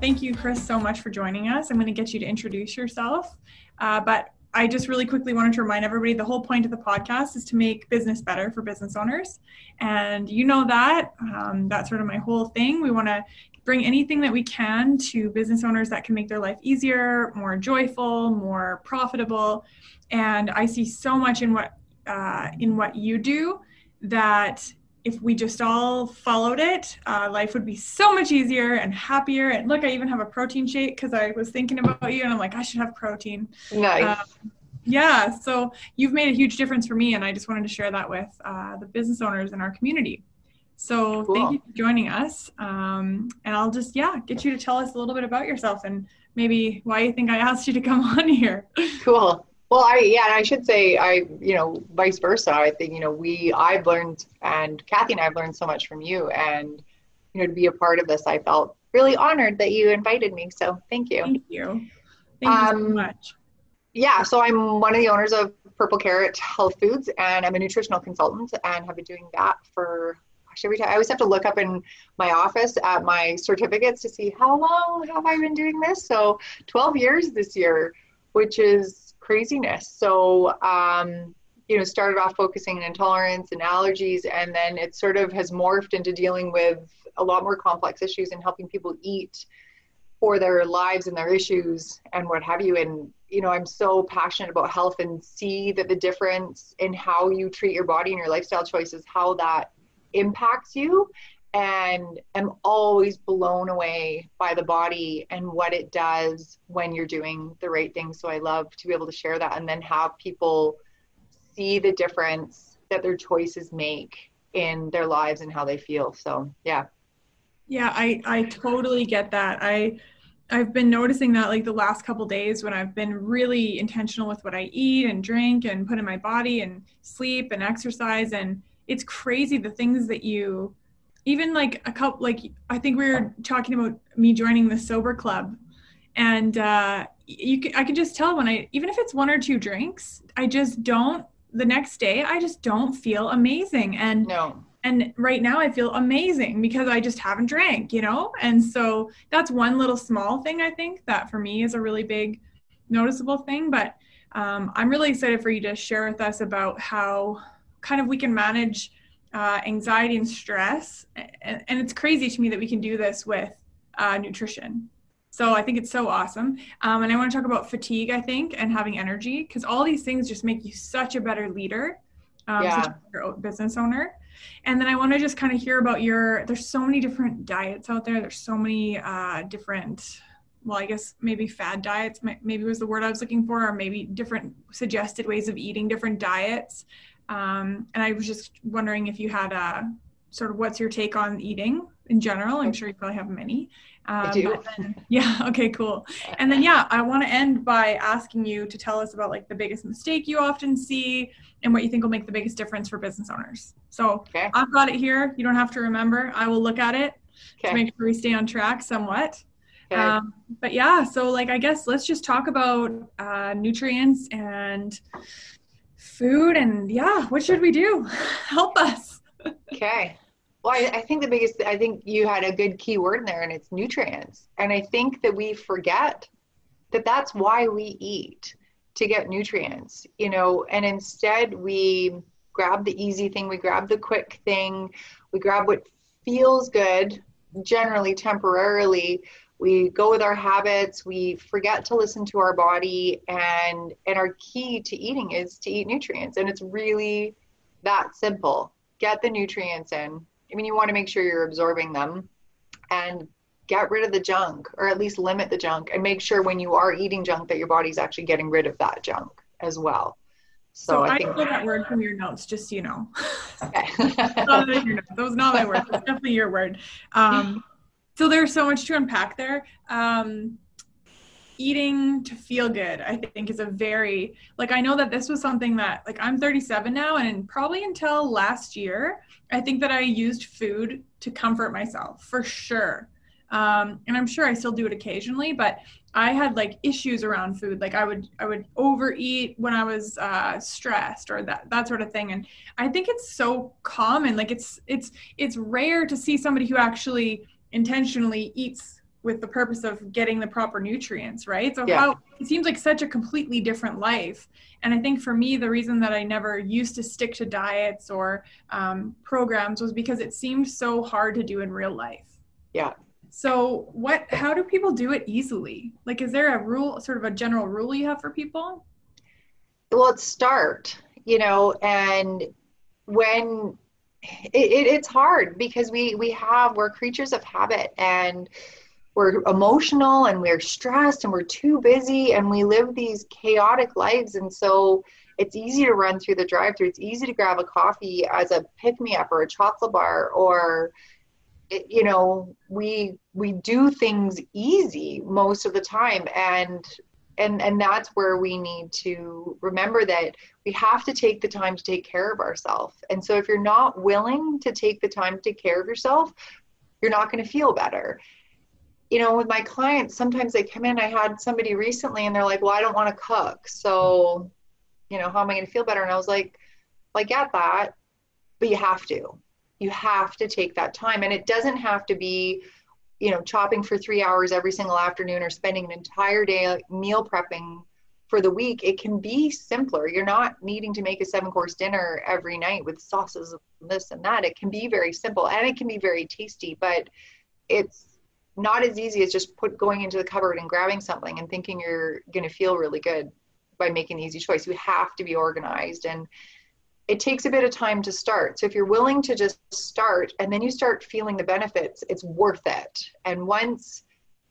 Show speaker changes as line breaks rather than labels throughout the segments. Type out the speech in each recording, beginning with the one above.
thank you, Chris, so much for joining us. I'm going to get you to introduce yourself. Uh, but I just really quickly wanted to remind everybody the whole point of the podcast is to make business better for business owners. And you know that. Um, that's sort of my whole thing. We want to bring anything that we can to business owners that can make their life easier, more joyful, more profitable. And I see so much in what uh, in what you do that if we just all followed it, uh, life would be so much easier and happier. And look, I even have a protein shake because I was thinking about you and I'm like, I should have protein.
Nice. Um,
yeah. So you've made a huge difference for me. And I just wanted to share that with uh, the business owners in our community. So cool. thank you for joining us. Um, and I'll just, yeah, get you to tell us a little bit about yourself and maybe why you think I asked you to come on here.
Cool. Well, I yeah, and I should say I you know vice versa. I think you know we I've learned and Kathy and I've learned so much from you, and you know to be a part of this, I felt really honored that you invited me. So thank you.
Thank you. Thank um, you so um, much.
Yeah, so I'm one of the owners of Purple Carrot Health Foods, and I'm a nutritional consultant, and have been doing that for gosh every time. I always have to look up in my office at my certificates to see how long have I been doing this. So 12 years this year, which is craziness. So, um, you know, started off focusing on intolerance and allergies, and then it sort of has morphed into dealing with a lot more complex issues and helping people eat for their lives and their issues and what have you. And, you know, I'm so passionate about health and see that the difference in how you treat your body and your lifestyle choices, how that impacts you and am always blown away by the body and what it does when you're doing the right thing. So I love to be able to share that and then have people see the difference that their choices make in their lives and how they feel. So yeah.
Yeah, I I totally get that. I I've been noticing that like the last couple days when I've been really intentional with what I eat and drink and put in my body and sleep and exercise and it's crazy the things that you even like a couple like i think we were talking about me joining the sober club. And uh you can, i can just tell when i even if it's one or two drinks i just don't the next day i just don't feel amazing. And
no.
and right now i feel amazing because i just haven't drank you know? And so that's one little small thing i think that for me is a really big noticeable thing. But um, i'm really excited for you to share with us about how kind of we can manage uh, anxiety and stress. And, and, it's crazy to me that we can do this with uh, nutrition. So I think it's so awesome. Um, and I want to talk about fatigue, I think, and having energy, because all these things just make you such a better leader, um, yeah. such a better business owner. And then I want to just kind of hear about your, there's so many different diets out there. There's so many uh, different, well, I guess maybe fad diets, maybe was the word I was looking for, or maybe different suggested ways of eating different diets. Um, and I was just wondering if you had a sort of what's your take on eating in general? I'm sure you probably have many.
Um, I do.
Then, yeah. Okay. Cool. And then yeah, I want to end by asking you to tell us about like the biggest mistake you often see and what you think will make the biggest difference for business owners. So okay. I've got it here. You don't have to remember. I will look at it okay. to make sure we stay on track somewhat. Okay. Um, but yeah, so like I guess let's just talk about uh, nutrients and food and yeah what should we do? Help us.
Okay. Well I, I, think the biggest i think you had a good key word in there and it's nutrients. And i think that we forget that that's why we eat to get nutrients you know? And instead we grab the easy thing we grab the quick thing we grab what feels good generally temporarily we go with our habits we forget to listen to our body and and our key to eating is to eat nutrients and it's really that simple get the nutrients in i mean you want to make sure you're absorbing them and get rid of the junk or at least limit the junk and make sure when you are eating junk that your body's actually getting rid of that junk as well
so, so I, I think that word from your notes, just so you know. Okay. that was not my word. It's definitely your word. Um, so there's so much to unpack there. Um, eating to feel good, I think, is a very like I know that this was something that like I'm 37 now, and probably until last year, I think that I used food to comfort myself for sure. Um, and I'm sure I still do it occasionally, but I had like issues around food. Like I would I would overeat when I was uh, stressed or that that sort of thing. And I think it's so common. Like it's it's it's rare to see somebody who actually intentionally eats with the purpose of getting the proper nutrients, right? So
Yeah.
how it seems like such a completely different life. And I think for me, the reason that I never used to stick to diets or um, programs was because it seemed so hard to do in real life.
Yeah.
So what? How do people do it easily? Like, is there a rule, sort of a general rule you have for people?
well it's start you know and when it, it, it's hard because we we have we're creatures of habit and we're emotional and we're stressed and we're too busy and we live these chaotic lives. And so it's easy to run through the drive through it's easy to grab a coffee as a pick me up or a chocolate bar or you know we we do things easy most of the time. And and and that's where we need to remember that we have to take the time to take care of ourselves and so if you're not willing to take the time to take care of yourself you're not going to feel better. You know with my clients sometimes they come in i had somebody recently and they're like well i don't want to cook so you know how am i going to feel better? And i was like well, i get that but you have to. You have to take that time. And it doesn't have to be you know chopping for three hours every single afternoon or spending an entire day meal prepping for the week it can be simpler. You're not needing to make a seven course dinner every night with sauces and this and that. It can be very simple and it can be very tasty but it's not as easy as just put going into the cupboard and grabbing something and thinking you're going to feel really good by making the easy choice. You have to be organized and it takes a bit of time to start. So if you're willing to just start and then you start feeling the benefits, it's worth it. And once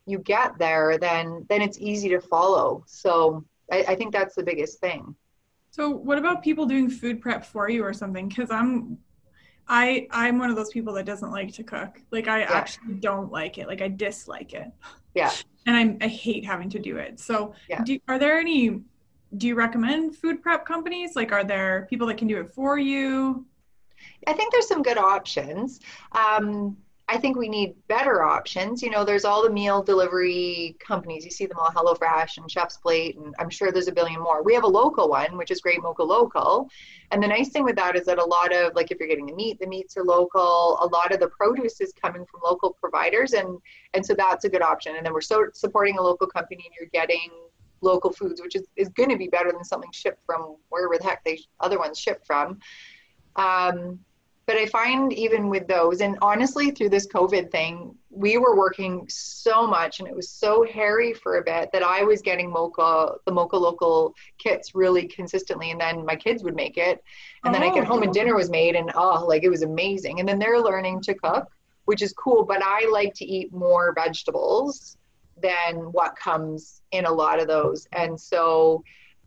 you get there, then then it's easy to follow. So I, I think that's the biggest thing.
So what about people doing food prep for you or something? Because I'm I I'm one of those people that doesn't like to cook. Like I
Yeah.
actually don't like it. Like I dislike it.
Yeah.
And I I hate having to do it. So
Yeah.
do, are there any do you recommend food prep companies? Like are there people that can do it for you?
I think there's some good options. Um, I think we need better options. You know, there's all the meal delivery companies. You see them all, HelloFresh and Chef's Plate, and I'm sure there's a billion more. We have a local one, which is Great Mocha Local. And the nice thing with that is that a lot of, like, if you're getting the meat, the meats are local. A lot of the produce is coming from local providers, and and so that's a good option. And then we're so supporting a local company, and you're getting local foods, which is, is going to be better than something shipped from wherever the heck they other ones ship from. Um, but I find even with those, and honestly, through this COVID thing, we were working so much and it was so hairy for a bit that I was getting Mocha, the Mocha local kits really consistently. And then my kids would make it. And then I get home and dinner was made and oh, like it was amazing. And then they're learning to cook, which is cool. But I like to eat more vegetables than what comes in a lot of those. And so,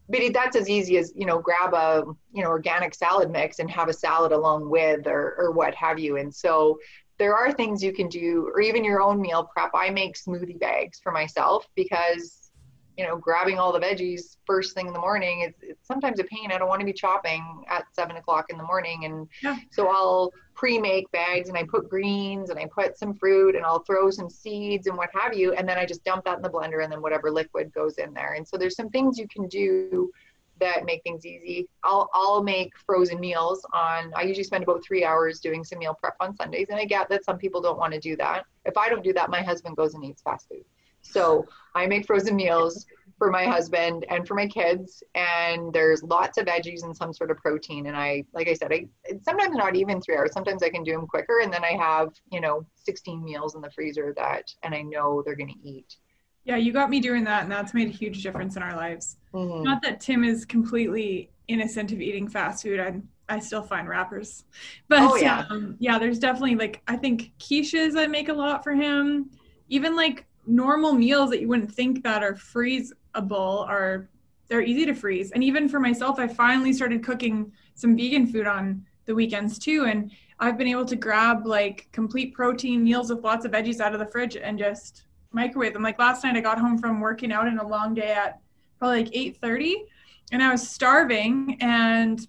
but it- that's as easy as you know grab a you know organic salad mix and have a salad along with or or what have you and so there are things you can do or even your own meal prep i make smoothie bags for myself because you know grabbing all the veggies first thing in the morning is it's sometimes a pain i don't want to be chopping at seven o'clock in the morning and
Yeah.
so i'll pre-make bags and i put greens and i put some fruit and i'll throw some seeds and what have you. And then i just dump that in the blender and then whatever liquid goes in there. And so there's some things you can do that make things easy. I'll i'll make frozen meals on i usually spend about three hours doing some meal prep on sundays. And i get that some people don't want to do that. If i don't do that my husband goes and eats fast food. So i make frozen meals for my husband and for my kids and there's lots of veggies and some sort of protein and i like i said i it's sometimes not even three hours sometimes i can do them quicker and then i have you know 16 meals in the freezer that and i know they're going to eat
Yeah, you got me doing that and that's made a huge difference in our lives.
Mhm.
Not that Tim is completely innocent of eating fast food. i'm I still find wrappers, but
Oh, yeah.
um, yeah, there's definitely like I think quiches I make a lot for him. Even like normal meals that you wouldn't think that are freezeable are they're easy to freeze. And even for myself, I finally started cooking some vegan food on the weekends too, and I've been able to grab like complete protein meals with lots of veggies out of the fridge and just microwave them. Like last night, I got home from working out in a long day at probably like eight thirty, and I was starving. And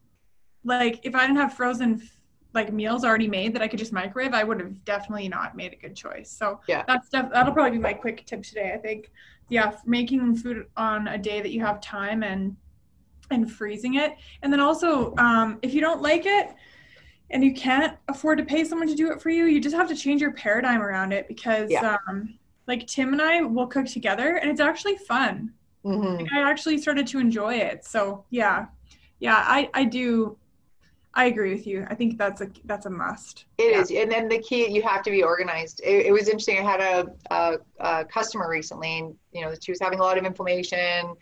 like, if I didn't have frozen like meals already made that I could just microwave, I would have definitely not made a good choice. So
Yeah.
that's def- that'll probably be my quick tip today. I think, yeah, making food on a day that you have time and and freezing it, and then also um, if you don't like it and you can't afford to pay someone to do it for you, you just have to change your paradigm around it because
Yeah.
um, like Tim and I will cook together and it's actually fun.
Mhm.
Like, I actually started to enjoy it. So yeah, yeah, I I do. I agree with you. I think that's a that's a must.
It
Yeah.
is, and then the key you have to be organized. It, it was interesting. I had a, a, a customer recently, and you know she was having a lot of inflammation,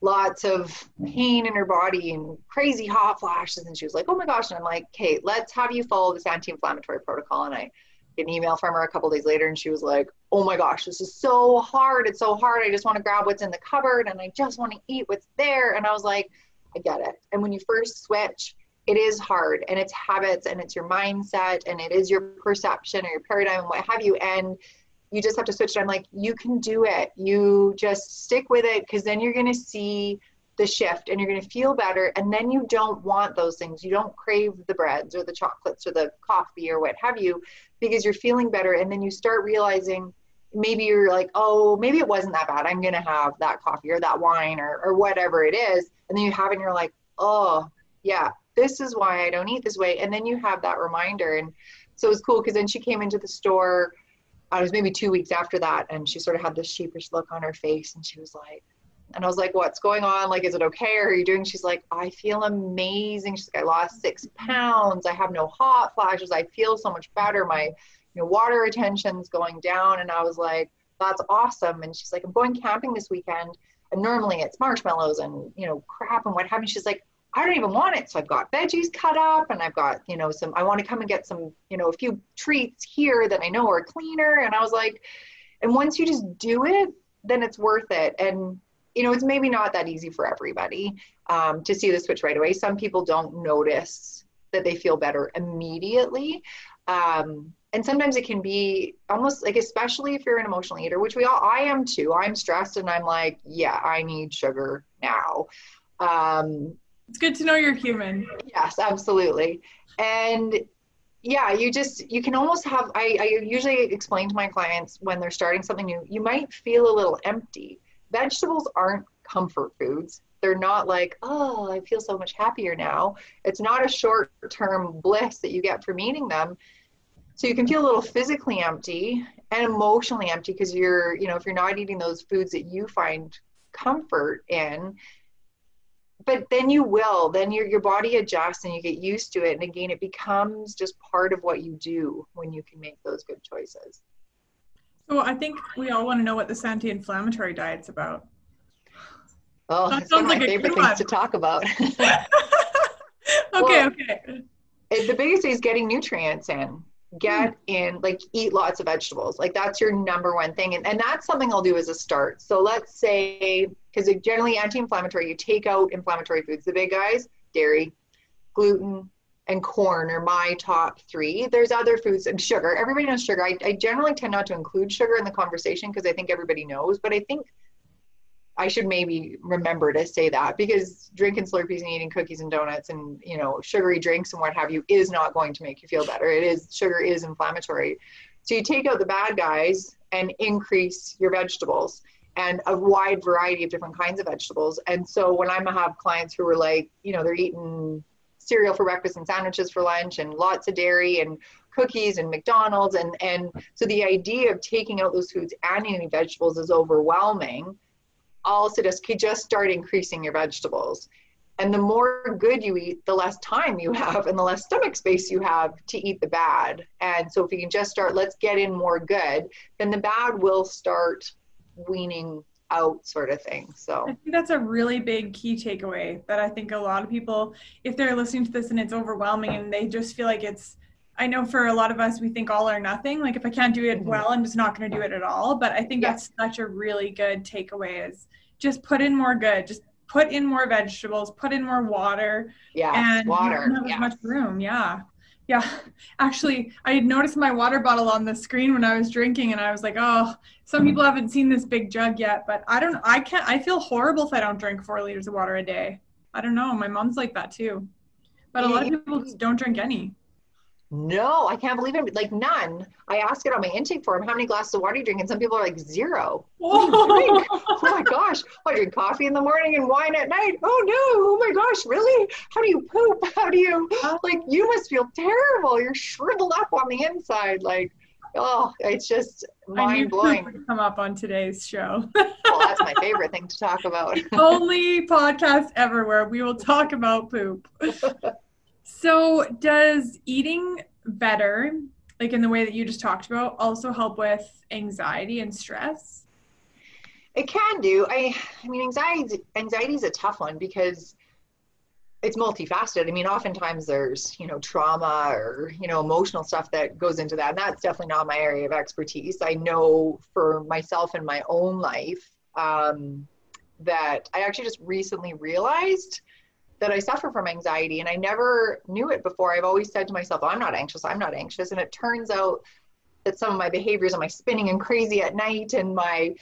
lots of pain in her body, and crazy hot flashes. And she was like, "Oh my gosh!" And I'm like, "Kate, let's have you follow this anti-inflammatory protocol." And I get an email from her a couple days later, and she was like, "Oh my gosh, this is so hard. It's so hard. I just want to grab what's in the cupboard, and I just want to eat what's there." And I was like, "I get it." And when you first switch it is hard and it's habits and it's your mindset and it is your perception or your paradigm and what have you and you just have to switch it. I'm like you can do it. You just stick with it because then you're going to see the shift and you're going to feel better and then you don't want those things. You don't crave the breads or the chocolates or the coffee or what have you because you're feeling better and then you start realizing maybe you're like oh maybe it wasn't that bad. I'm going to have that coffee or that wine or, or whatever it is and then you have it and you're like oh yeah this is why I don't eat this way. And then you have that reminder. And so it was cool because then she came into the store. uh, it was maybe two weeks after that. And she sort of had this sheepish look on her face. And she was like, and I was like, what's going on? Like, is it okay? Are you doing? She's like, I feel amazing. She's like, I lost six pounds. I have no hot flashes. I feel so much better. My, you know, water retention's going down. And I was like, that's awesome. And she's like, I'm going camping this weekend. And normally it's marshmallows and, you know, crap and what have you. She's like, I don't even want it. So I've got veggies cut up and I've got, you know, some, I want to come and get some, you know, a few treats here that I know are cleaner. And I was like, and once you just do it, then it's worth it. And, you know, it's maybe not that easy for everybody um, to see the switch right away. Some people don't notice that they feel better immediately. Um, and sometimes it can be almost like, especially if you're an emotional eater, which we all, I am too. I'm stressed and I'm like, yeah, I need sugar now. Um,
It's good to know you're human.
Yes, absolutely. And yeah, you just you can almost have I, I usually explain to my clients when they're starting something new, you might feel a little empty. Vegetables aren't comfort foods. They're not like, oh, I feel so much happier now. It's not a short term bliss that you get from eating them. So you can feel a little physically empty and emotionally empty because you're, you know, if you're not eating those foods that you find comfort in, but then you will then your, your body adjusts and you get used to it and again it becomes just part of what you do when you can make those good choices
So I think we all want to know what this anti-inflammatory diet's about.
oh
That
it's one of
sounds
my
like a
favorite
good
things
one.
to talk about
okay,
Well-
okay.
It- the biggest thing is getting nutrients in get hmm. in like eat lots of vegetables. Like that's your number one thing and, and that's something i'll do as a start. So let's say because generally anti-inflammatory you take out inflammatory foods the big guys dairy gluten and corn are my top three. There's other foods and sugar. Everybody knows sugar. I, I generally tend not to include sugar in the conversation because i think everybody knows but i think I should maybe remember to say that because drinking Slurpees and eating cookies and donuts and you know sugary drinks and what have you is not going to make you feel better. It is sugar is inflammatory. So you take out the bad guys and increase your vegetables and a wide variety of different kinds of vegetables. And so when I have clients who are like, you know, they're eating cereal for breakfast and sandwiches for lunch and lots of dairy and cookies and McDonald's and and so the idea of taking out those foods and eating vegetables is overwhelming. I'll suggest just start increasing your vegetables. And the more good you eat, the less time you have and the less stomach space you have to eat the bad. And so if you can just start, let's get in more good, then the bad will start weaning out sort of thing. So
I think that's a really big key takeaway that I think a lot of people, if they're listening to this and it's overwhelming and they just feel like it's, I know for a lot of us, we think all or nothing. Like if I can't do it
Mhm.
well, I'm just not going to do it at all. But I think
Yeah.
that's such a really good takeaway is just put in more good, just put in more vegetables, put in more water,
yeah,
and you
water.
don't have as
Yeah.
much room. Yeah. Yeah. Actually, I had noticed my water bottle on the screen when I was drinking and I was like, oh, some people haven't seen this big jug yet, but I don't I can't I feel horrible if I don't drink four liters of water a day. I don't know. My mom's like that too. But a lot of people just don't drink any.
No, I can't believe it. Like none. I ask it on my intake form, how many glasses of water do you drink? And some people are like zero. What do you drink? oh my gosh. I drink coffee in the morning and wine at night. Oh no. Oh my gosh. Really? How do you poop? How do you like you must feel terrible. You're shriveled up on the inside. Like oh, it's just mind blowing.
Come up on today's show.
well, that's my favorite thing to talk about.
only podcast ever where we will talk about poop. So, does eating better, like in the way that you just talked about, also help with anxiety and stress?
It can do. I, I mean, anxiety anxiety is a tough one because it's multifaceted. I mean, oftentimes there's, you know, trauma or, you know, emotional stuff that goes into that. And that's definitely not my area of expertise. I know for myself in my own life um, that I actually just recently realized that I suffer from anxiety and I never knew it before. I've always said to myself, I'm not anxious, I'm not anxious. And it turns out that some of my behaviors and my spinning and crazy at night and my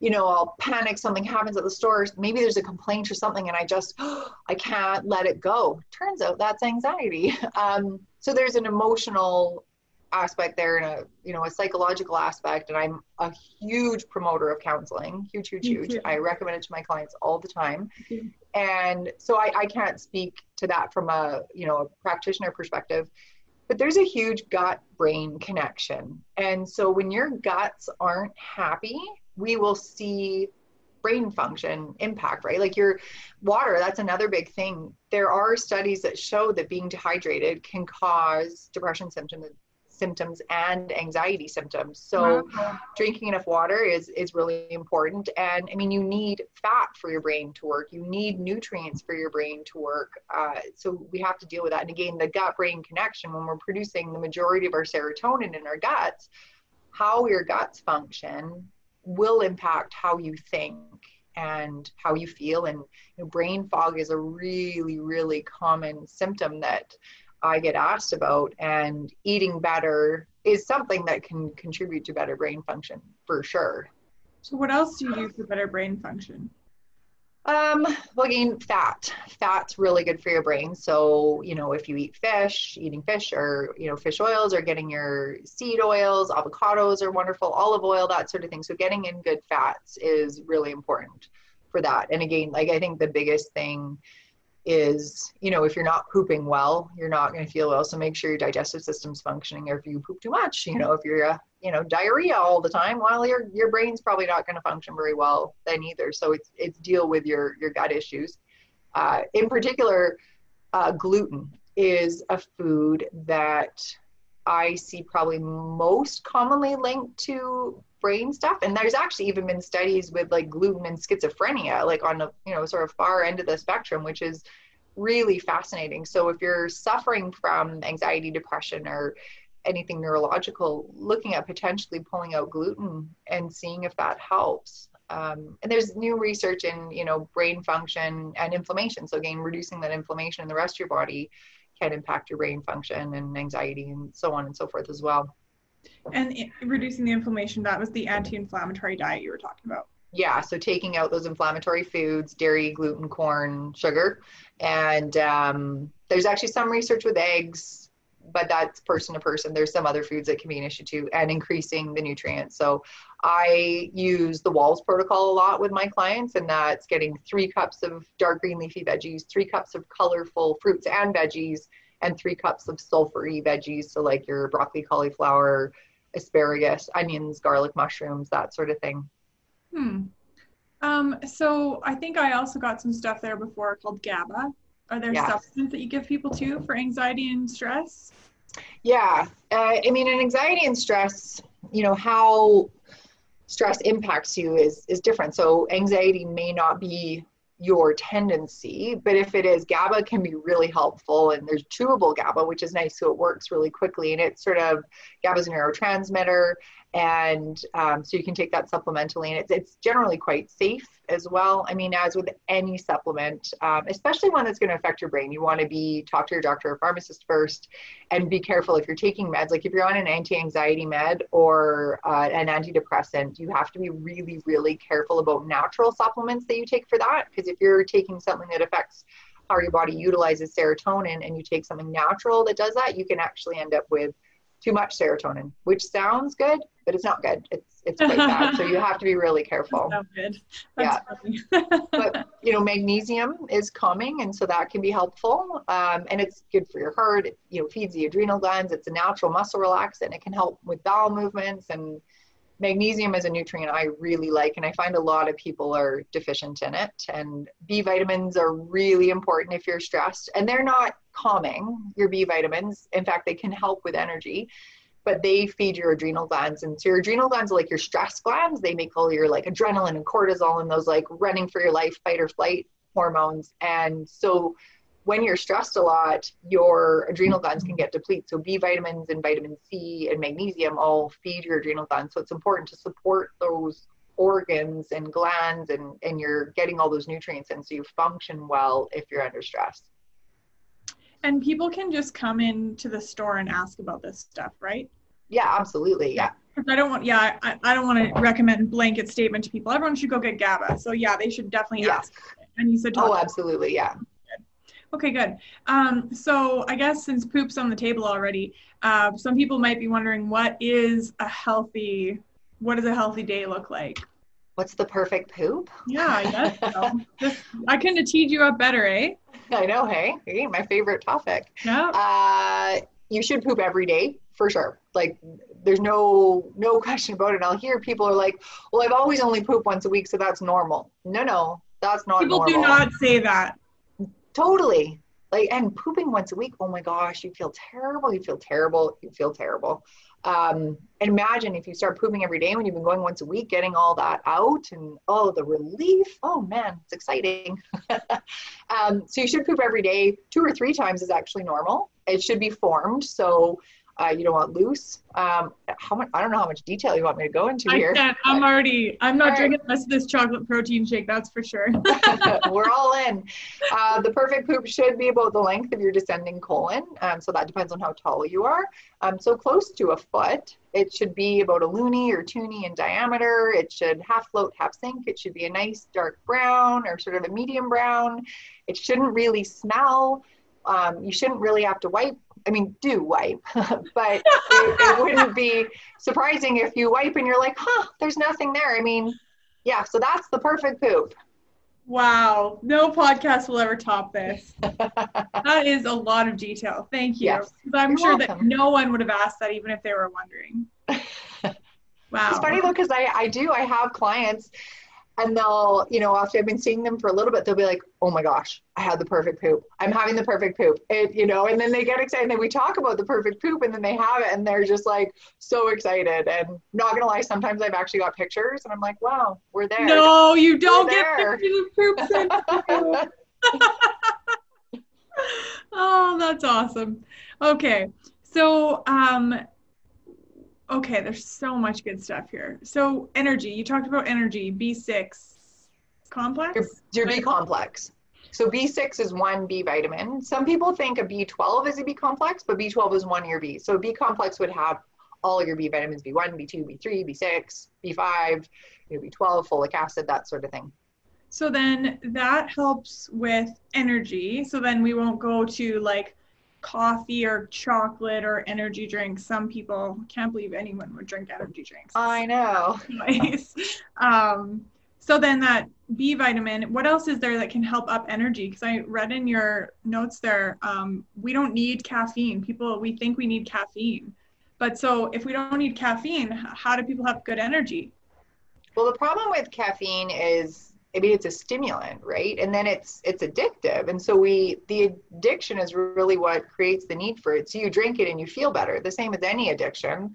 you know, I'll panic, something happens at the store, maybe there's a complaint or something, and I just, oh, I can't let it go. Turns out that's anxiety. Um, so there's an emotional aspect there and a, you know, a psychological aspect. And I'm a huge promoter of counseling, huge, huge, huge. I recommend it to my clients all the time. And so I, I can't speak to that from a, you know, a practitioner perspective but there's a huge gut brain connection. And so when your guts aren't happy, we will see brain function impact, right? Like your water, that's another big thing. There are studies that show that being dehydrated can cause depression symptoms symptoms and anxiety symptoms. So wow. drinking enough water is is really important and I mean you need fat for your brain to work. You need nutrients for your brain to work. Uh, so we have to deal with that. And again, the gut brain connection when we're producing the majority of our serotonin in our guts, how your guts function will impact how you think and how you feel and you know, brain fog is a really really common symptom that i get asked about and eating better is something that can contribute to better brain function for sure
so what else do you do for better brain function
um, well, again, fat. Fat's really good for your brain. So, you know, if you eat fish, eating fish or, you know, fish oils or getting your seed oils, avocados are wonderful, olive oil, that sort of thing. So, getting in good fats is really important for that. And again, like I think the biggest thing is you know if you're not pooping well you're not going to feel well. So make sure your digestive system's functioning. Or if you poop too much you know if you're uh, you know diarrhea all the time well your your brain's probably not going to function very well then either. So it's it's deal with your your gut issues. Uh, in particular uh, gluten is a food that i see probably most commonly linked to brain stuff. And there's actually even been studies with like gluten and schizophrenia like on the you know sort of far end of the spectrum which is really fascinating. So if you're suffering from anxiety depression or anything neurological looking at potentially pulling out gluten and seeing if that helps. Um, and there's new research in you know brain function and inflammation. So again reducing that inflammation in the rest of your body can impact your brain function and anxiety and so on and so forth as well
and reducing the inflammation, that was the anti inflammatory diet you were talking about.
Yeah, so taking out those inflammatory foods, dairy, gluten, corn, sugar. And um, there's actually some research with eggs, but that's person to person. There's some other foods that can be an issue too, and increasing the nutrients. So I use the Wahls protocol a lot with my clients, and that's getting three cups of dark green leafy veggies, three cups of colorful fruits and veggies, and three cups of sulfury veggies. So, like your broccoli, cauliflower, asparagus, onions, garlic, mushrooms, that sort of thing.
Hmm. Um, so I think I also got some stuff there before called GABA. Are there yes. supplements that you give people too for anxiety and stress?
Yeah, uh, I mean, in anxiety and stress, you know how stress impacts you is is different. So anxiety may not be your tendency. But if it is, GABA can be really helpful. And there's chewable GABA, which is nice. So it works really quickly. And it's sort of GABA's a neurotransmitter and um, so you can take that supplementally and it's, it's generally quite safe as well. I mean as with any supplement um, especially one that's going to affect your brain. You want to be talk to your doctor or pharmacist first and be careful. If you're taking meds like if you're on an anti-anxiety med or uh, an antidepressant you have to be really really careful about natural supplements that you take for that because if you're taking something that affects how your body utilizes serotonin and you take something natural that does that you can actually end up with too much serotonin, which sounds good, but it's not good. It's it's quite bad. So you have to be really careful.
That's good.
That's yeah. but you know, magnesium is calming, and so that can be helpful. Um, and it's good for your heart. It, you know, feeds the adrenal glands. It's a natural muscle relaxant. It can help with bowel movements and magnesium is a nutrient I really like, and I find a lot of people are deficient in it. And B vitamins are really important if you're stressed, and they're not calming your B vitamins. In fact, they can help with energy, but they feed your adrenal glands. And so your adrenal glands are like your stress glands. They make all your like adrenaline and cortisol and those like running for your life, fight or flight hormones. And so when you're stressed a lot, your adrenal glands can get depleted. So B vitamins and vitamin C and magnesium all feed your adrenal glands. So it's important to support those organs and glands and, and you're getting all those nutrients in so you function well if you're under stress.
And people can just come into the store and ask about this stuff, right?
Yeah, absolutely. Yeah.
I don't want, yeah, I, I don't want to recommend blanket statement to people. Everyone should go get GABA. So yeah, they should definitely ask. And you said,
oh, absolutely. Yeah.
Okay, good. Um, so I guess since poop's on the table already, uh, some people might be wondering what is a healthy, what does a healthy day look like?
What's the perfect poop?
Yeah, I guess so. Just, I couldn't have teed you up better, eh?
I know, hey, hey my favorite topic.
Yeah.
Uh, you should poop every day for sure. Like, there's no no question about it. And I'll hear people are like, "Well, I've always only pooped once a week, so that's normal." No, no, that's not.
People
normal.
do not say that.
Totally. Like, and pooping once a week, oh my gosh, you feel terrible. You feel terrible. You feel terrible. Um, and imagine if you start pooping every day when you've been going once a week, getting all that out and oh, the relief. Oh man, it's exciting. um, so you should poop every day. Two or three times is actually normal. It should be formed. So uh, you don't want loose. Um, how much? I don't know how much detail you want me to go into
I
here.
Can't. I'm already. I'm not drinking the rest of this chocolate protein shake. That's for sure.
We're all in. Uh, the perfect poop should be about the length of your descending colon. Um, so that depends on how tall you are. Um, so close to a foot. It should be about a loonie or toonie in diameter. It should half float, half sink. It should be a nice dark brown or sort of a medium brown. It shouldn't really smell. Um, you shouldn't really have to wipe I mean, do wipe, but it, it, wouldn't be surprising if you wipe and you're like, huh, there's nothing there. I mean, yeah, so that's the perfect poop.
Wow, no podcast will ever top this. that is a lot of detail. Thank you. Yes. I'm you're sure welcome. that no one would have asked that even if they were wondering.
Wow. It's funny though, because I, I do, I have clients and they'll, you know, after I've been seeing them for a little bit, they'll be like, "Oh my gosh, I had the perfect poop. I'm having the perfect poop." It, you know, and then they get excited. And we talk about the perfect poop, and then they have it, and they're just like so excited. And not gonna lie, sometimes I've actually got pictures, and I'm like, "Wow, we're there."
No, you don't get pictures of poop. oh, that's awesome. Okay, so um, okay, there's so much good stuff here. So energy, you talked about energy, B6 complex?
Your, your B complex. So B6 is one B vitamin. Some people think a B12 is a B complex, but B12 is one of your B. So B complex would have all your B vitamins, B1, B2, B3, B6, B5, you know, B12, folic acid, that sort of thing.
So then that helps with energy. So then we won't go to like coffee or chocolate or energy drinks. Some people can't believe anyone would drink energy drinks.
I know.
Nice. um, so then that B vitamin, what else is there that can help up energy? Because I read in your notes there, um, we don't need caffeine. People, we think we need caffeine. But so if we don't need caffeine, how do people have good energy?
Well, the problem with caffeine is I mean, it's a stimulant, right? And then it's it's addictive, and so we the addiction is really what creates the need for it. So you drink it and you feel better. The same as any addiction.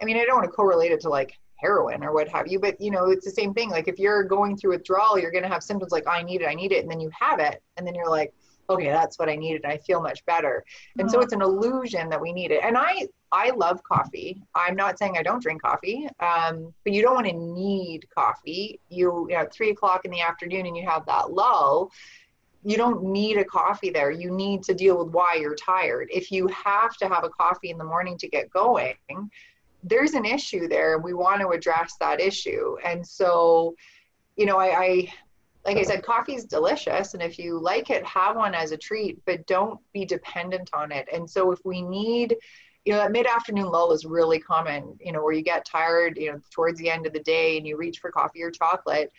I mean, I don't want to correlate it to like heroin or what have you, but you know, it's the same thing. Like if you're going through withdrawal, you're going to have symptoms like I need it, I need it, and then you have it, and then you're like, okay, that's what I needed. I feel much better. And so it's an illusion that we need it. And I, I love coffee. I'm not saying I don't drink coffee, um, but you don't want to need coffee. You, you know, at three o'clock in the afternoon and you have that lull. You don't need a coffee there. You need to deal with why you're tired. If you have to have a coffee in the morning to get going, there's an issue there. And We want to address that issue. And so, you know, I, I like I said, coffee is delicious. And if you like it, have one as a treat, but don't be dependent on it. And so if we need, you know that mid-afternoon lull is really common you know where you get tired you know towards the end of the day and you reach for coffee or chocolate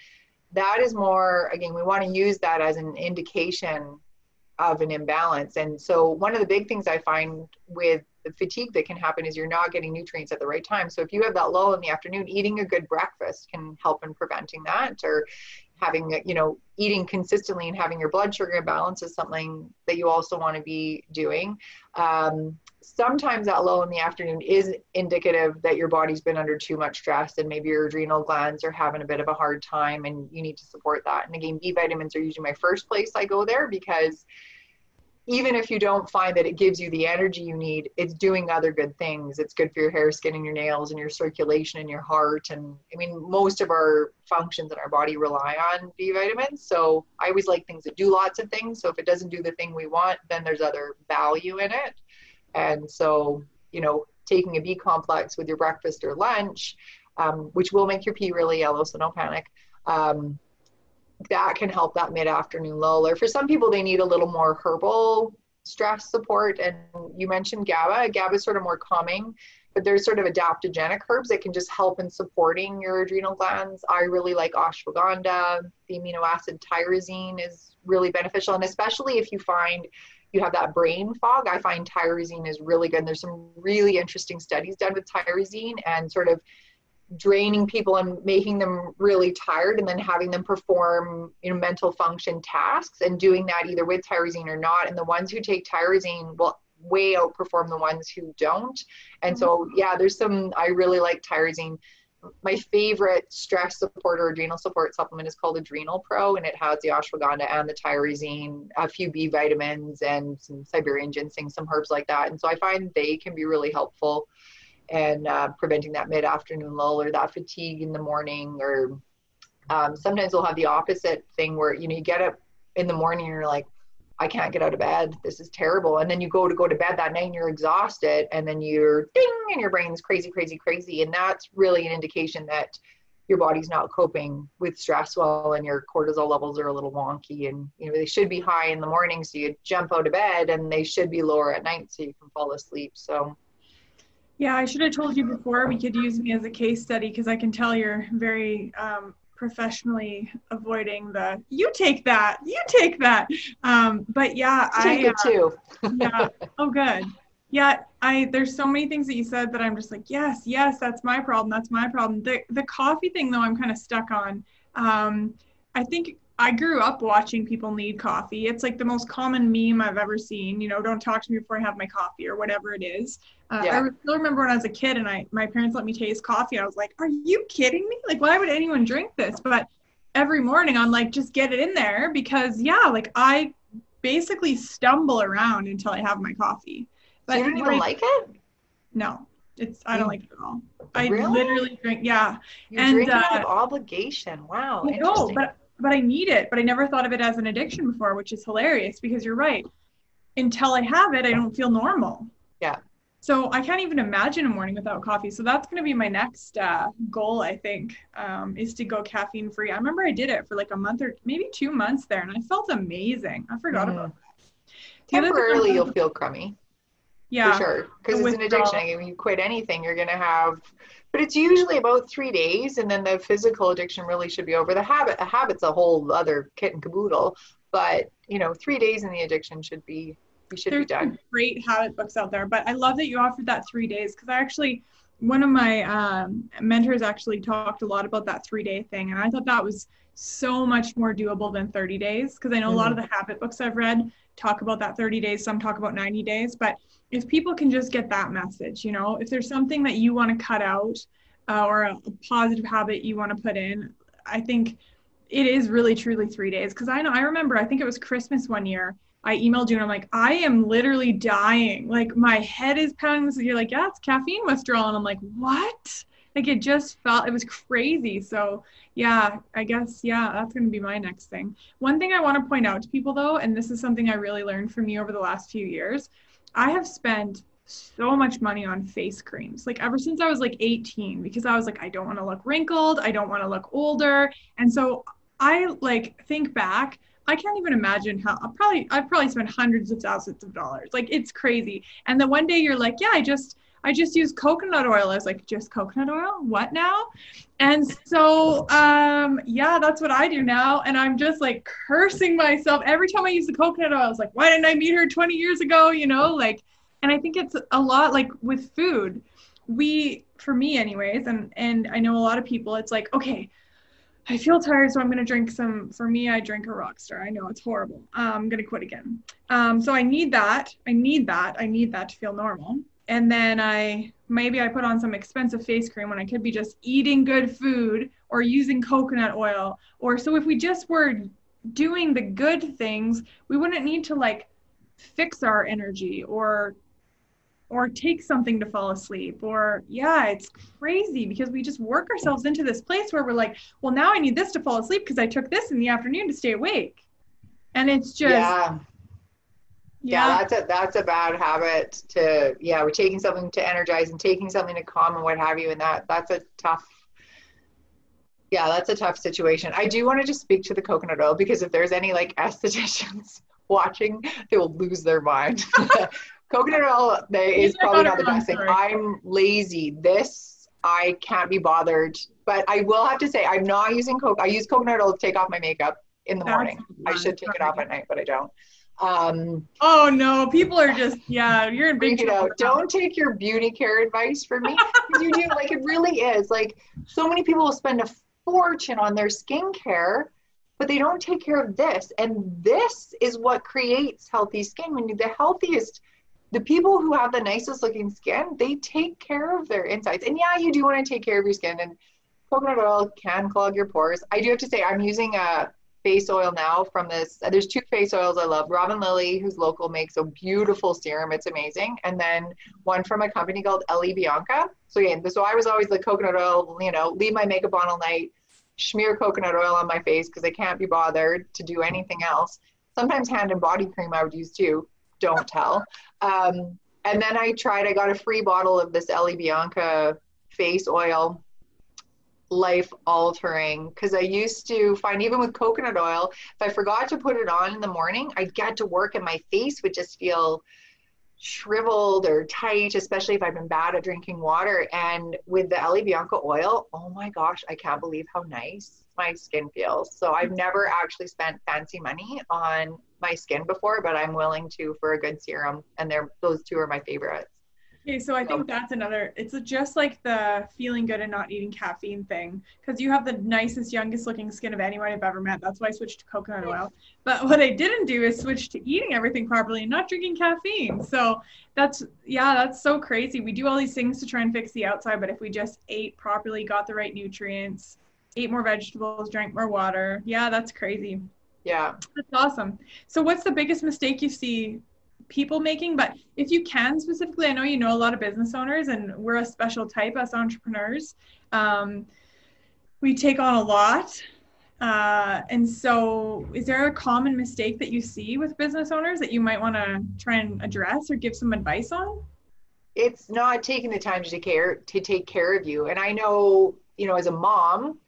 that is more again we want to use that as an indication of an imbalance and so one of the big things i find with the fatigue that can happen is you're not getting nutrients at the right time so if you have that lull in the afternoon eating a good breakfast can help in preventing that or having you know eating consistently and having your blood sugar balance is something that you also want to be doing. Um, sometimes that low in the afternoon is indicative that your body's been under too much stress and maybe your adrenal glands are having a bit of a hard time and you need to support that. And again b vitamins are usually my first place i go there because even if you don't find that it gives you the energy you need, it's doing other good things. It's good for your hair, skin, and your nails, and your circulation and your heart. And I mean, most of our functions in our body rely on B vitamins. So I always like things that do lots of things. So if it doesn't do the thing we want, then there's other value in it. And so, you know, taking a B complex with your breakfast or lunch, um, which will make your pee really yellow, so don't panic. Um, that can help that mid-afternoon lull. Or for some people, they need a little more herbal stress support. And you mentioned GABA. GABA is sort of more calming, but there's sort of adaptogenic herbs that can just help in supporting your adrenal glands. I really like ashwagandha. The amino acid tyrosine is really beneficial, and especially if you find you have that brain fog, I find tyrosine is really good. And there's some really interesting studies done with tyrosine and sort of draining people and making them really tired and then having them perform you know mental function tasks and doing that either with tyrosine or not. And the ones who take tyrosine will way outperform the ones who don't. And so mm-hmm. yeah there's some i really like tyrosine. My favorite stress support or adrenal support supplement is called adrenal pro and it has the ashwagandha and the tyrosine a few b vitamins and some siberian ginseng some herbs like that. And so i find they can be really helpful and uh, preventing that mid-afternoon lull or that fatigue in the morning or um, sometimes we'll have the opposite thing where you know you get up in the morning and you're like i can't get out of bed. This is terrible. And then you go to go to bed that night and you're exhausted and then you're ding and your brain's crazy crazy crazy. And that's really an indication that your body's not coping with stress well and your cortisol levels are a little wonky and you know they should be high in the morning so you jump out of bed and they should be lower at night so you can fall asleep. So
yeah, I should have told you before we could use me as a case study because I can tell you're very um, professionally avoiding the you take that, you take that. Um, but yeah,
take I take
it
uh, too.
yeah. Oh, good. Yeah, I there's so many things that you said that I'm just like, yes, yes, that's my problem. That's my problem. The the coffee thing though, I'm kind of stuck on. Um, I think I grew up watching people need coffee. It's like the most common meme I've ever seen. You know, don't talk to me before I have my coffee or whatever it is. Uh, yeah. I still remember when I was a kid and I my parents let me taste coffee. I was like, "Are you kidding me? Like, why would anyone drink this?" But every morning I'm like, "Just get it in there," because yeah, like I basically stumble around until I have my coffee.
But you don't even I, like it?
No, it's I don't like it at all. I really? literally drink. Yeah,
you and drink uh, out of obligation. Wow.
No, but but I need it. But I never thought of it as an addiction before, which is hilarious because you're right. Until I have it, I don't feel normal.
Yeah.
So I can't even imagine a morning without coffee. So that's going to be my next uh, goal, I think, um, is to go caffeine free. I remember I did it for like a month or maybe two months there, and I felt amazing. I forgot mm. about that.
Temporarily, you'll feel crummy. Yeah. For sure. Because it's an addiction. I mean, when you quit anything, you're going to have but it's usually about three days and then the physical addiction really should be over the habit a habit's a whole other kit and caboodle but you know three days in the addiction should be we should
There's
be done
great habit books out there but i love that you offered that three days because i actually one of my um, mentors actually talked a lot about that three day thing and i thought that was so much more doable than 30 days because i know mm-hmm. a lot of mm-hmm. the habit books i've read talk about that 30 days some talk about 90 days but if people can just get that message, you know, if there's something that you want to cut out uh, or a, a positive habit you want to put in, I think it is really truly three days. Because I know I remember I think it was Christmas one year. I emailed you and I'm like, I am literally dying. Like my head is pounding. So you're like, yeah, it's caffeine withdrawal, and I'm like, what? Like it just felt it was crazy. So yeah, I guess yeah, that's gonna be my next thing. One thing I want to point out to people though, and this is something I really learned from you over the last few years, I have spent so much money on face creams like ever since I was like 18 because I was like I don't want to look wrinkled, I don't want to look older. And so I like think back I can't even imagine how I'll probably I've probably spent hundreds of thousands of dollars. Like it's crazy. And then one day you're like, yeah, I just I just use coconut oil. I was like, just coconut oil? What now? And so um yeah, that's what I do now. And I'm just like cursing myself every time I use the coconut oil. I was like, why didn't I meet her 20 years ago? You know, like and I think it's a lot like with food. We for me anyways, and and I know a lot of people, it's like, okay, I feel tired, so I'm gonna drink some. For me, I drink a Rockstar. I know it's horrible. Um, I'm gonna quit again. Um, so I need that. I need that. I need that to feel normal. And then I maybe I put on some expensive face cream when I could be just eating good food or using coconut oil. Or so if we just were doing the good things, we wouldn't need to like fix our energy or or take something to fall asleep or yeah it's crazy because we just work ourselves into this place where we're like well now i need this to fall asleep because i took this in the afternoon to stay awake. And it's just
yeah. yeah yeah. that's a that's a bad habit to yeah we're taking something to energize and taking something to calm and what have you and that that's a tough yeah that's a tough situation. I do want to just speak to the coconut oil because if there's any like estheticians watching they will lose their mind coconut oil is probably not the best thing. I'm lazy. This I can't be bothered. But I will have to say I'm not using coke. I use coconut oil to take off my makeup in the morning. I should take it off at night, but I don't. Um,
oh no, people are just yeah, you're in big
trouble. Don't take your beauty care advice from me because you do like it really is like so many people will spend a fortune on their skincare but they don't take care of this and this is what creates healthy skin when the healthiest the people who have the nicest looking skin, they take care of their insides. And yeah, you do want to take care of your skin, and coconut oil can clog your pores. I do have to say, I'm using a face oil now from this. Uh, there's two face oils I love. Robin Lilly, who's local, makes a beautiful serum. It's amazing. And then one from a company called Ellie Bianca. So again, so I was always the coconut oil, you know, leave my makeup on all night, smear coconut oil on my face because I can't be bothered to do anything else. Sometimes hand and body cream I would use too don't tell. Um, and then I tried, I got a free bottle of this Ellie Bianca face oil, life altering. Because I used to find, even with coconut oil, if I forgot to put it on in the morning, I'd get to work and my face would just feel shriveled or tight, especially if I've been bad at drinking water. And with the Ellie Bianca oil, oh my gosh, I can't believe how nice my skin feels. So I've never actually spent fancy money on my skin before, but I'm willing to for a good serum. And they're those two are my favorites.
Okay, so I think that's another. It's just like the feeling good and not eating caffeine thing, because you have the nicest, youngest looking skin of anyone I've ever met. That's why I switched to coconut oil. But what I didn't do is switch to eating everything properly and not drinking caffeine. So that's yeah, that's so crazy. We do all these things to try and fix the outside, but if we just ate properly, got the right nutrients, ate more vegetables, drank more water, yeah, that's crazy.
Yeah.
That's awesome. So what's the biggest mistake you see people making? But if you can specifically, I know you know a lot of business owners and we're a special type as entrepreneurs. Um, we take on a lot. Uh, and so is there a common mistake that you see with business owners that you might want to try and address or give some advice on?
It's not taking the time to take care to take care of you. And I know, you know, as a mom,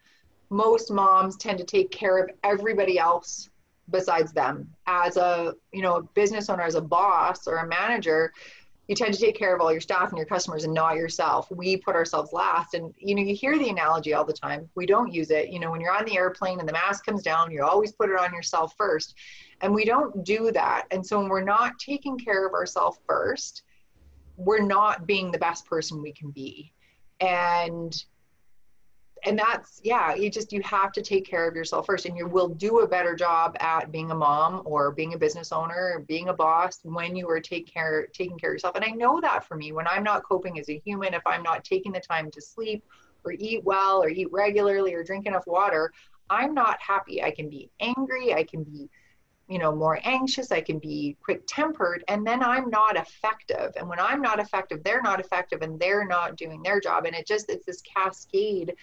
most moms tend to take care of everybody else besides them. As a you know a business owner as a boss or a manager you tend to take care of all your staff and your customers and not yourself. We put ourselves last. And you know you hear the analogy all the time. We don't use it. You know when you're on the airplane and the mask comes down you always put it on yourself first. And we don't do that. And so when we're not taking care of ourselves first we're not being the best person we can be. And and that's yeah you just you have to take care of yourself first and you will do a better job at being a mom or being a business owner or being a boss when you are take care taking care of yourself. And i know that for me when i'm not coping as a human if i'm not taking the time to sleep or eat well or eat regularly or drink enough water i'm not happy. I can be angry i can be you know more anxious i can be quick tempered and then i'm not effective. And when i'm not effective they're not effective and they're not doing their job. And it just it's this cascade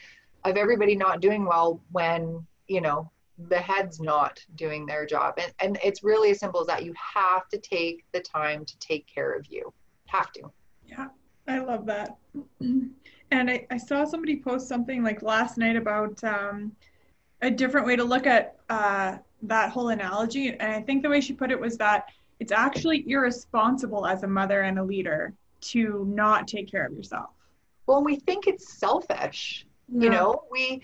of everybody not doing well when you know the head's not doing their job and, and it's really as simple as that you have to take the time to take care of you have to
yeah i love that and i, I saw somebody post something like last night about um, a different way to look at uh, that whole analogy. And I think the way she put it was that it's actually irresponsible as a mother and a leader to not take care of yourself.
Well, we think it's selfish. No. You know, we,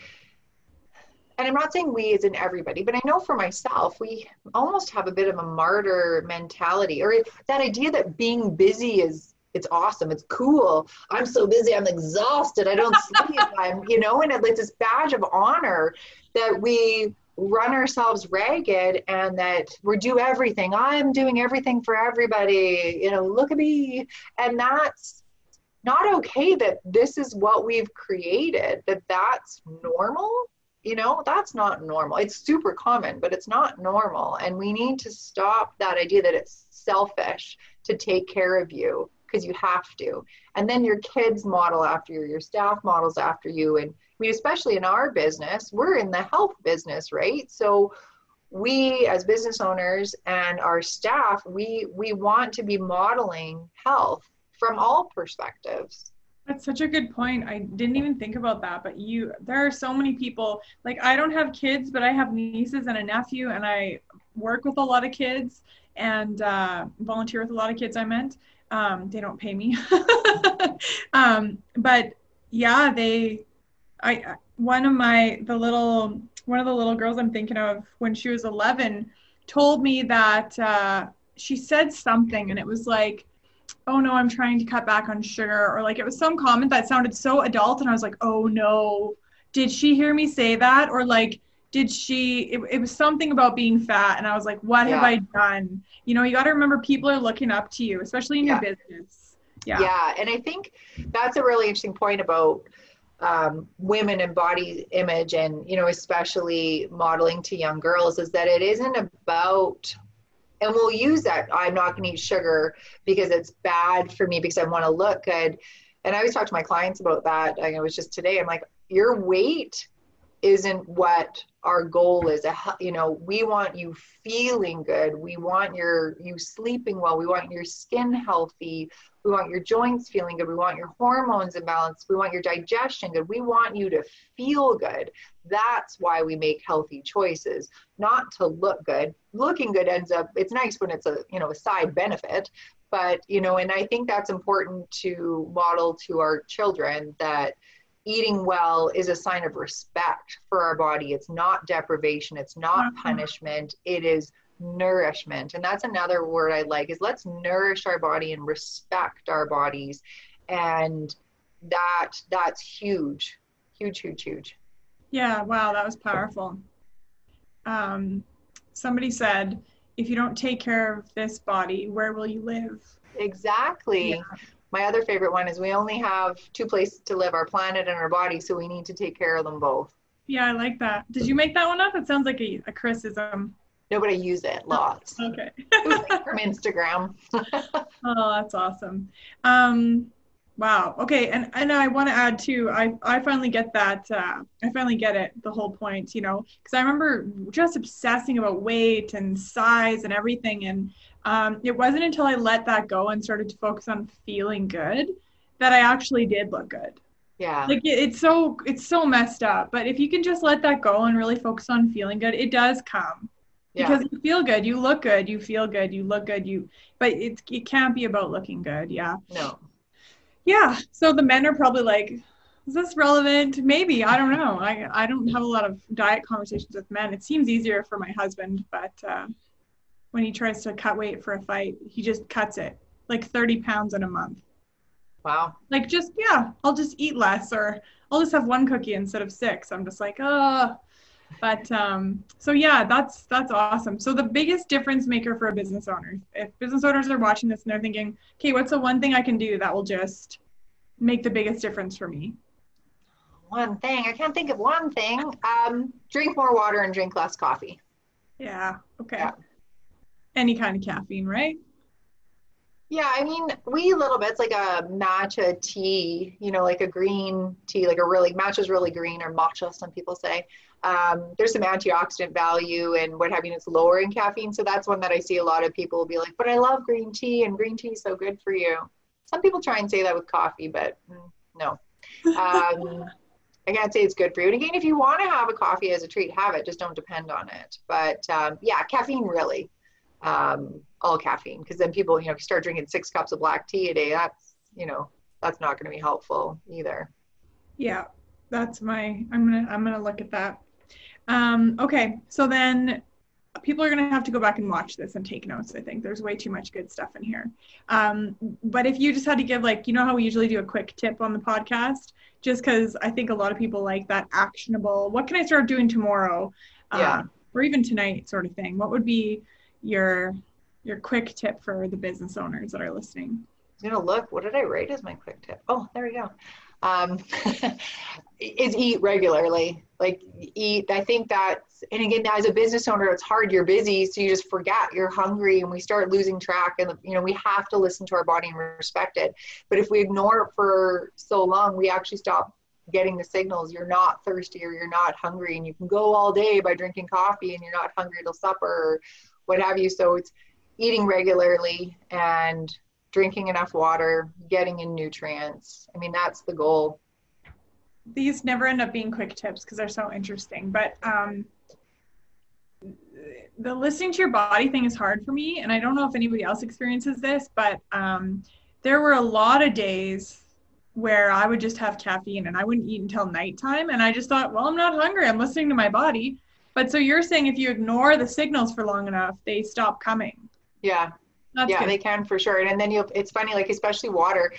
and I'm not saying we as in everybody, but I know for myself, we almost have a bit of a martyr mentality or that idea that being busy is it's awesome. It's cool. I'm so busy. I'm exhausted. I don't sleep. I'm, you know, and it's this badge of honor that we run ourselves ragged and that we do everything. I'm doing everything for everybody. You know, look at me. And that's not okay that this is what we've created, that that's normal. You know, that's not normal. It's super common, but it's not normal. And we need to stop that idea that it's selfish to take care of you because you have to. And then your kids model after you, your staff models after you. And I mean, especially in our business, we're in the health business, right? So we as business owners and our staff, we we want to be modeling health from all perspectives.
That's such a good point. I didn't even think about that, but you there are so many people like I don't have kids, but I have nieces and a nephew and I work with a lot of kids and uh, volunteer with a lot of kids I meant um, they don't pay me. um, but yeah, they, I, one of my, the little, one of the little girls I'm thinking of when she was 11 told me that uh, she said something and it was like, oh no, I'm trying to cut back on sugar. Or like it was some comment that sounded so adult. And I was like, oh no, did she hear me say that? Or like, did she it, it was something about being fat and i was like what yeah. have i done you know you got to remember people are looking up to you especially in yeah. your business
yeah yeah and i think that's a really interesting point about um, women and body image and you know especially modeling to young girls is that it isn't about and we'll use that. I'm not going to eat sugar because it's bad for me because i want to look good. And i always talk to my clients about that. I, it was just today i'm like your weight isn't what our goal is. You know we want you feeling good. We want your you sleeping well. We want your skin healthy. We want your joints feeling good. We want your hormones in balance. We want your digestion good. We want you to feel good. That's why we make healthy choices not to look good. Looking good ends up it's nice when it's a you know a side benefit but you know and i think that's important to model to our children that eating well is a sign of respect for our body. It's not deprivation, it's not mm-hmm. punishment, it is nourishment. And that's another word I like is let's nourish our body and respect our bodies. And that that's huge. Huge, huge, huge.
Yeah, wow, that was powerful. Um somebody said if you don't take care of this body, where will you live?
Exactly. Yeah my other favorite one is we only have two places to live our planet and our body so we need to take care of them both.
Yeah i like that. Did you make that one up? It sounds like a, a criticism.
Nobody use it lots.
Okay.
From instagram.
Oh that's awesome. Um wow. Okay and and i want to add too i i finally get that uh, i finally get it the whole point you know because i remember just obsessing about weight and size and everything and um, it wasn't until I let that go and started to focus on feeling good that I actually did look good.
Yeah.
Like it, it's so it's so messed up, but if you can just let that go and really focus on feeling good, it does come. Yeah. Because you feel good, you look good, you feel good, you look good, you but it it can't be about looking good. Yeah.
No.
Yeah. So the men are probably like, is this relevant? Maybe. I don't know. I I don't have a lot of diet conversations with men. It seems easier for my husband, but uh when he tries to cut weight for a fight, he just cuts it like 30 pounds in a month.
Wow.
Like just yeah, I'll just eat less or I'll just have one cookie instead of six. I'm just like, oh. But um so yeah, that's that's awesome. So the biggest difference maker for a business owner, if business owners are watching this and they're thinking, okay, what's the one thing I can do that will just make the biggest difference for me?
One thing. I can't think of one thing. Um, drink more water and drink less coffee.
Yeah. Okay. Yeah any kind of caffeine, right?
Yeah, I mean, we little bits like a matcha tea, you know, like a green tea, like a really matcha's really green or matcha, some people say. Um, there's some antioxidant value and what have you, it's lower in caffeine. So that's one that I see a lot of people will be like, but I love green tea and green tea is so good for you. Some people try and say that with coffee, but mm, no. Um, I can't say it's good for you. And again, if you want to have a coffee as a treat, have it. Just don't depend on it. But um, yeah, caffeine really, um, all caffeine, because then people, you know, start drinking six cups of black tea a day. That's, you know, that's not going to be helpful either.
Yeah, that's my. I'm gonna I'm gonna look at that. Um, okay, so then people are going to have to go back and watch this and take notes. I think there's way too much good stuff in here. Um, but if you just had to give, like, you know how we usually do a quick tip on the podcast, just because I think a lot of people like that actionable, what can I start doing tomorrow?
Yeah.
Uh, or even tonight sort of thing. What would be your your quick tip for the business owners that are listening?
I'm gonna look. What did I write as my quick tip? Oh, there we go. Um, is eat regularly. Like eat. I think that's. And again, as a business owner, it's hard. You're busy, so you just forget you're hungry, and we start losing track. And you know, we have to listen to our body and respect it. But if we ignore it for so long, we actually stop getting the signals. You're not thirsty or you're not hungry, and you can go all day by drinking coffee, and you're not hungry till supper what have you. So it's eating regularly and drinking enough water, getting in nutrients. I mean, that's the goal.
These never end up being quick tips because they're so interesting. But um, the listening to your body thing is hard for me. And I don't know if anybody else experiences this, but um, there were a lot of days where I would just have caffeine and I wouldn't eat until nighttime. And I just thought, well, I'm not hungry. I'm listening to my body. But so you're saying if you ignore the signals for long enough, they stop coming.
Yeah,
That's
yeah,
good.
they can for sure. And then you, it's funny, like especially water.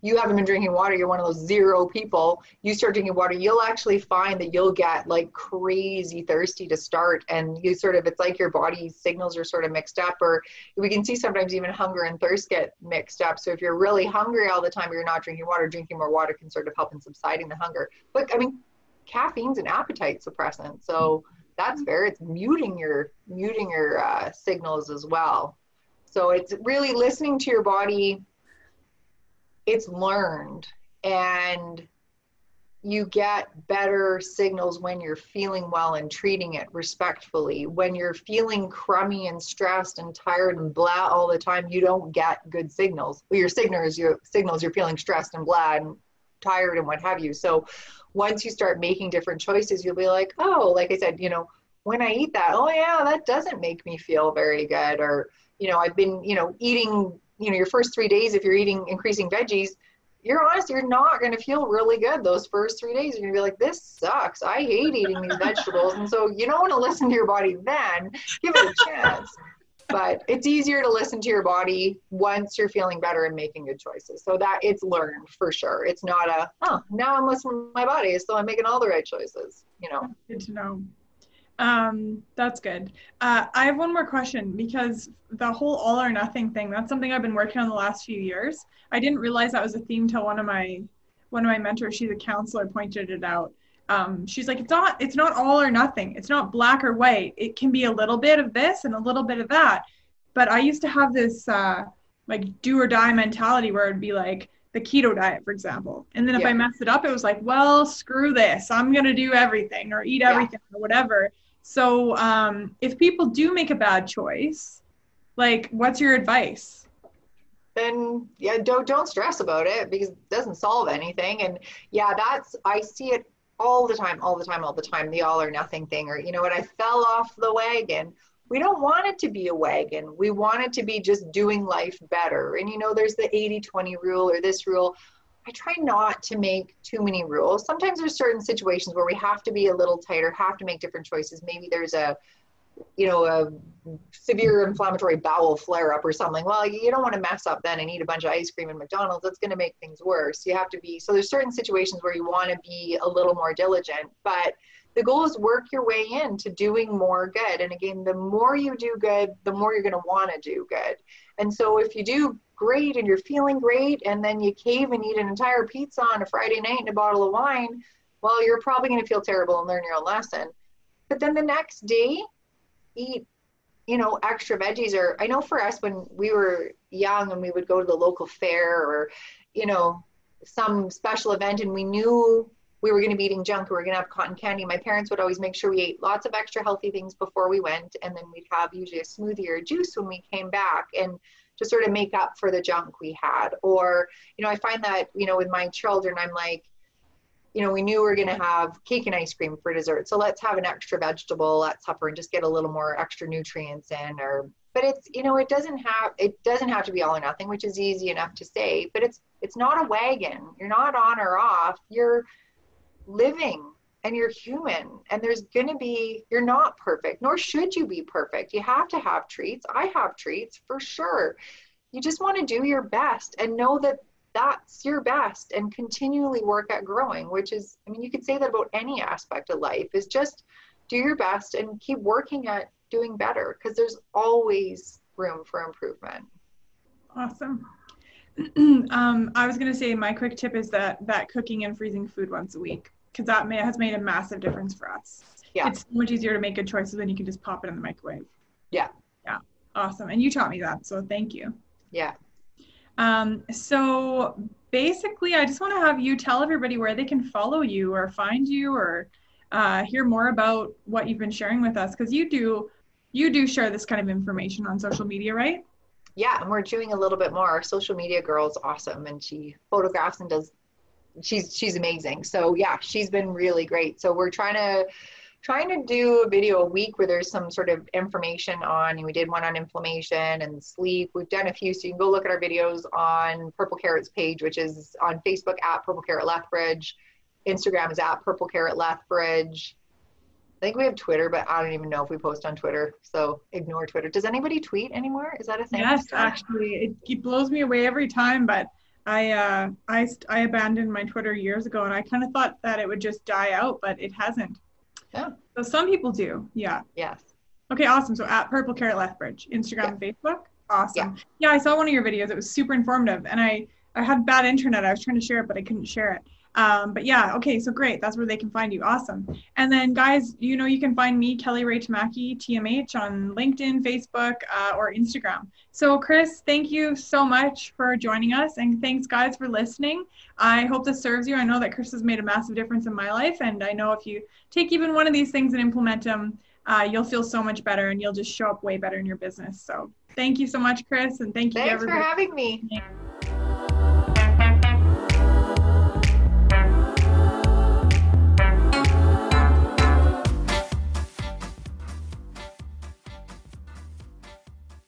You haven't been drinking water. You're one of those zero people. You start drinking water, you'll actually find that you'll get like crazy thirsty to start, and you sort of, it's like your body signals are sort of mixed up. Or we can see sometimes even hunger and thirst get mixed up. So if you're really hungry all the time, you're not drinking water. Drinking more water can sort of help in subsiding the hunger. But I mean, caffeine's an appetite suppressant, so that's fair. It's muting your muting your uh, signals as well. So it's really listening to your body. It's learned and you get better signals when you're feeling well and treating it respectfully. When you're feeling crummy and stressed and tired and blah all the time, you don't get good signals. Well, your signals, your signals, you're feeling stressed and blah and tired and what have you. So once you start making different choices, you'll be like, oh, like I said, you know, when I eat that, oh yeah, that doesn't make me feel very good. Or, you know, I've been, you know, eating, you know, your first three days, if you're eating increasing veggies, you're honest, you're not going to feel really good those first three days. You're going to be like, this sucks. I hate eating these vegetables. And so you don't want to listen to your body then. Give it a chance. But it's easier to listen to your body once you're feeling better and making good choices. So that it's learned for sure. It's not a, oh, now I'm listening to my body. So I'm making all the right choices, you know.
Good to know. Um, that's good. Uh, I have one more question because the whole all or nothing thing, that's something I've been working on the last few years. I didn't realize that was a theme till one of my one of my mentors, she's a counselor, pointed it out. Um, she's like, it's not it's not all or nothing. It's not black or white. It can be a little bit of this and a little bit of that. But I used to have this uh, like do or die mentality where it'd be like the keto diet, for example. And then if
Yeah.
I messed it up, it was like, well, screw this. I'm gonna do everything or eat
Yeah.
everything or whatever. So um, if people do make a bad choice, like what's your advice?
then yeah don't don't stress about it because it doesn't solve anything and yeah that's i see it all the time all the time all the time the all or nothing thing or you know what i fell off the wagon. We don't want it to be a wagon. We want it to be just doing life better. And you know there's the 80 20 rule or this rule. I try not to make too many rules. Sometimes there's certain situations where we have to be a little tighter have to make different choices. Maybe there's a you know, a severe inflammatory bowel flare up or something. Well, you don't want to mess up then and eat a bunch of ice cream and McDonald's. That's going to make things worse. You have to be, so there's certain situations where you want to be a little more diligent, but the goal is work your way into doing more good. And again, the more you do good, the more you're going to want to do good. And so if you do great and you're feeling great and then you cave and eat an entire pizza on a Friday night and a bottle of wine, well, you're probably going to feel terrible and learn your own lesson. But then the next day, eat you know extra veggies or i know for us when we were young and we would go to the local fair or you know some special event and we knew we were going to be eating junk we were going to have cotton candy my parents would always make sure we ate lots of extra healthy things before we went and then we'd have usually a smoothie or a juice when we came back and to sort of make up for the junk we had or you know i find that you know with my children i'm like you know, we knew we were going to have cake and ice cream for dessert. So let's have an extra vegetable at supper and just get a little more extra nutrients in or but it's you know it doesn't have it doesn't have to be all or nothing which is easy enough to say but it's it's not a wagon. You're not on or off. You're living and you're human and there's going to be you're not perfect nor should you be perfect. You have to have treats. I have treats for sure. You just want to do your best and know that that's your best and continually work at growing which is i mean you could say that about any aspect of life is just do your best and keep working at doing better because there's always room for improvement.
Awesome. Um, i was going to say my quick tip is that that cooking and freezing food once a week because that may, has made a massive difference for us. Yeah. It's much easier to make good choices when you can just pop it in the microwave.
Yeah.
Yeah. Awesome. And you taught me that so thank you.
Yeah
um, so basically, I just want to have you tell everybody where they can follow you or find you or uh, hear more about what you've been sharing with us because you do you do share this kind of information on social media, right?
Yeah, and we're doing a little bit more. Our social media girl is awesome, and she photographs and does. She's she's amazing. So yeah, she's been really great. So we're trying to trying to do a video a week where there's some sort of information on, and we did one on inflammation and sleep. We've done a few, so you can go look at our videos on Purple Carrot's page, which is on Facebook at Purple Carrot Lethbridge. Instagram is at Purple Carrot Lethbridge. I think we have Twitter, but I don't even know if we post on Twitter. So ignore Twitter. Does anybody tweet anymore? Is that a thing?
Yes, actually, it, it blows me away every time. But I, uh, I, I abandoned my Twitter years ago, and I kind of thought that it would just die out, but it hasn't.
Yeah.
So some people do. Yeah.
Yes.
Okay, awesome. So at Purple Carrot Lethbridge, Instagram yeah. and Facebook. Awesome. Yeah. yeah, I saw one of your videos. It was super informative, and I I had bad internet. I was trying to share it, but I couldn't share it. Um, but yeah, okay, so great. That's where they can find you. Awesome. And then, guys, you know, you can find me, Kelly Ray Tamaki, TMH, on LinkedIn, Facebook, uh, or Instagram. So, Chris, thank you so much for joining us. And thanks, guys, for listening. I hope this serves you. I know that Chris has made a massive difference in my life. And I know if you take even one of these things and implement them, uh, you'll feel so much better and you'll just show up way better in your business. So, thank you so much, Chris. And thank you,
Thanks for having me.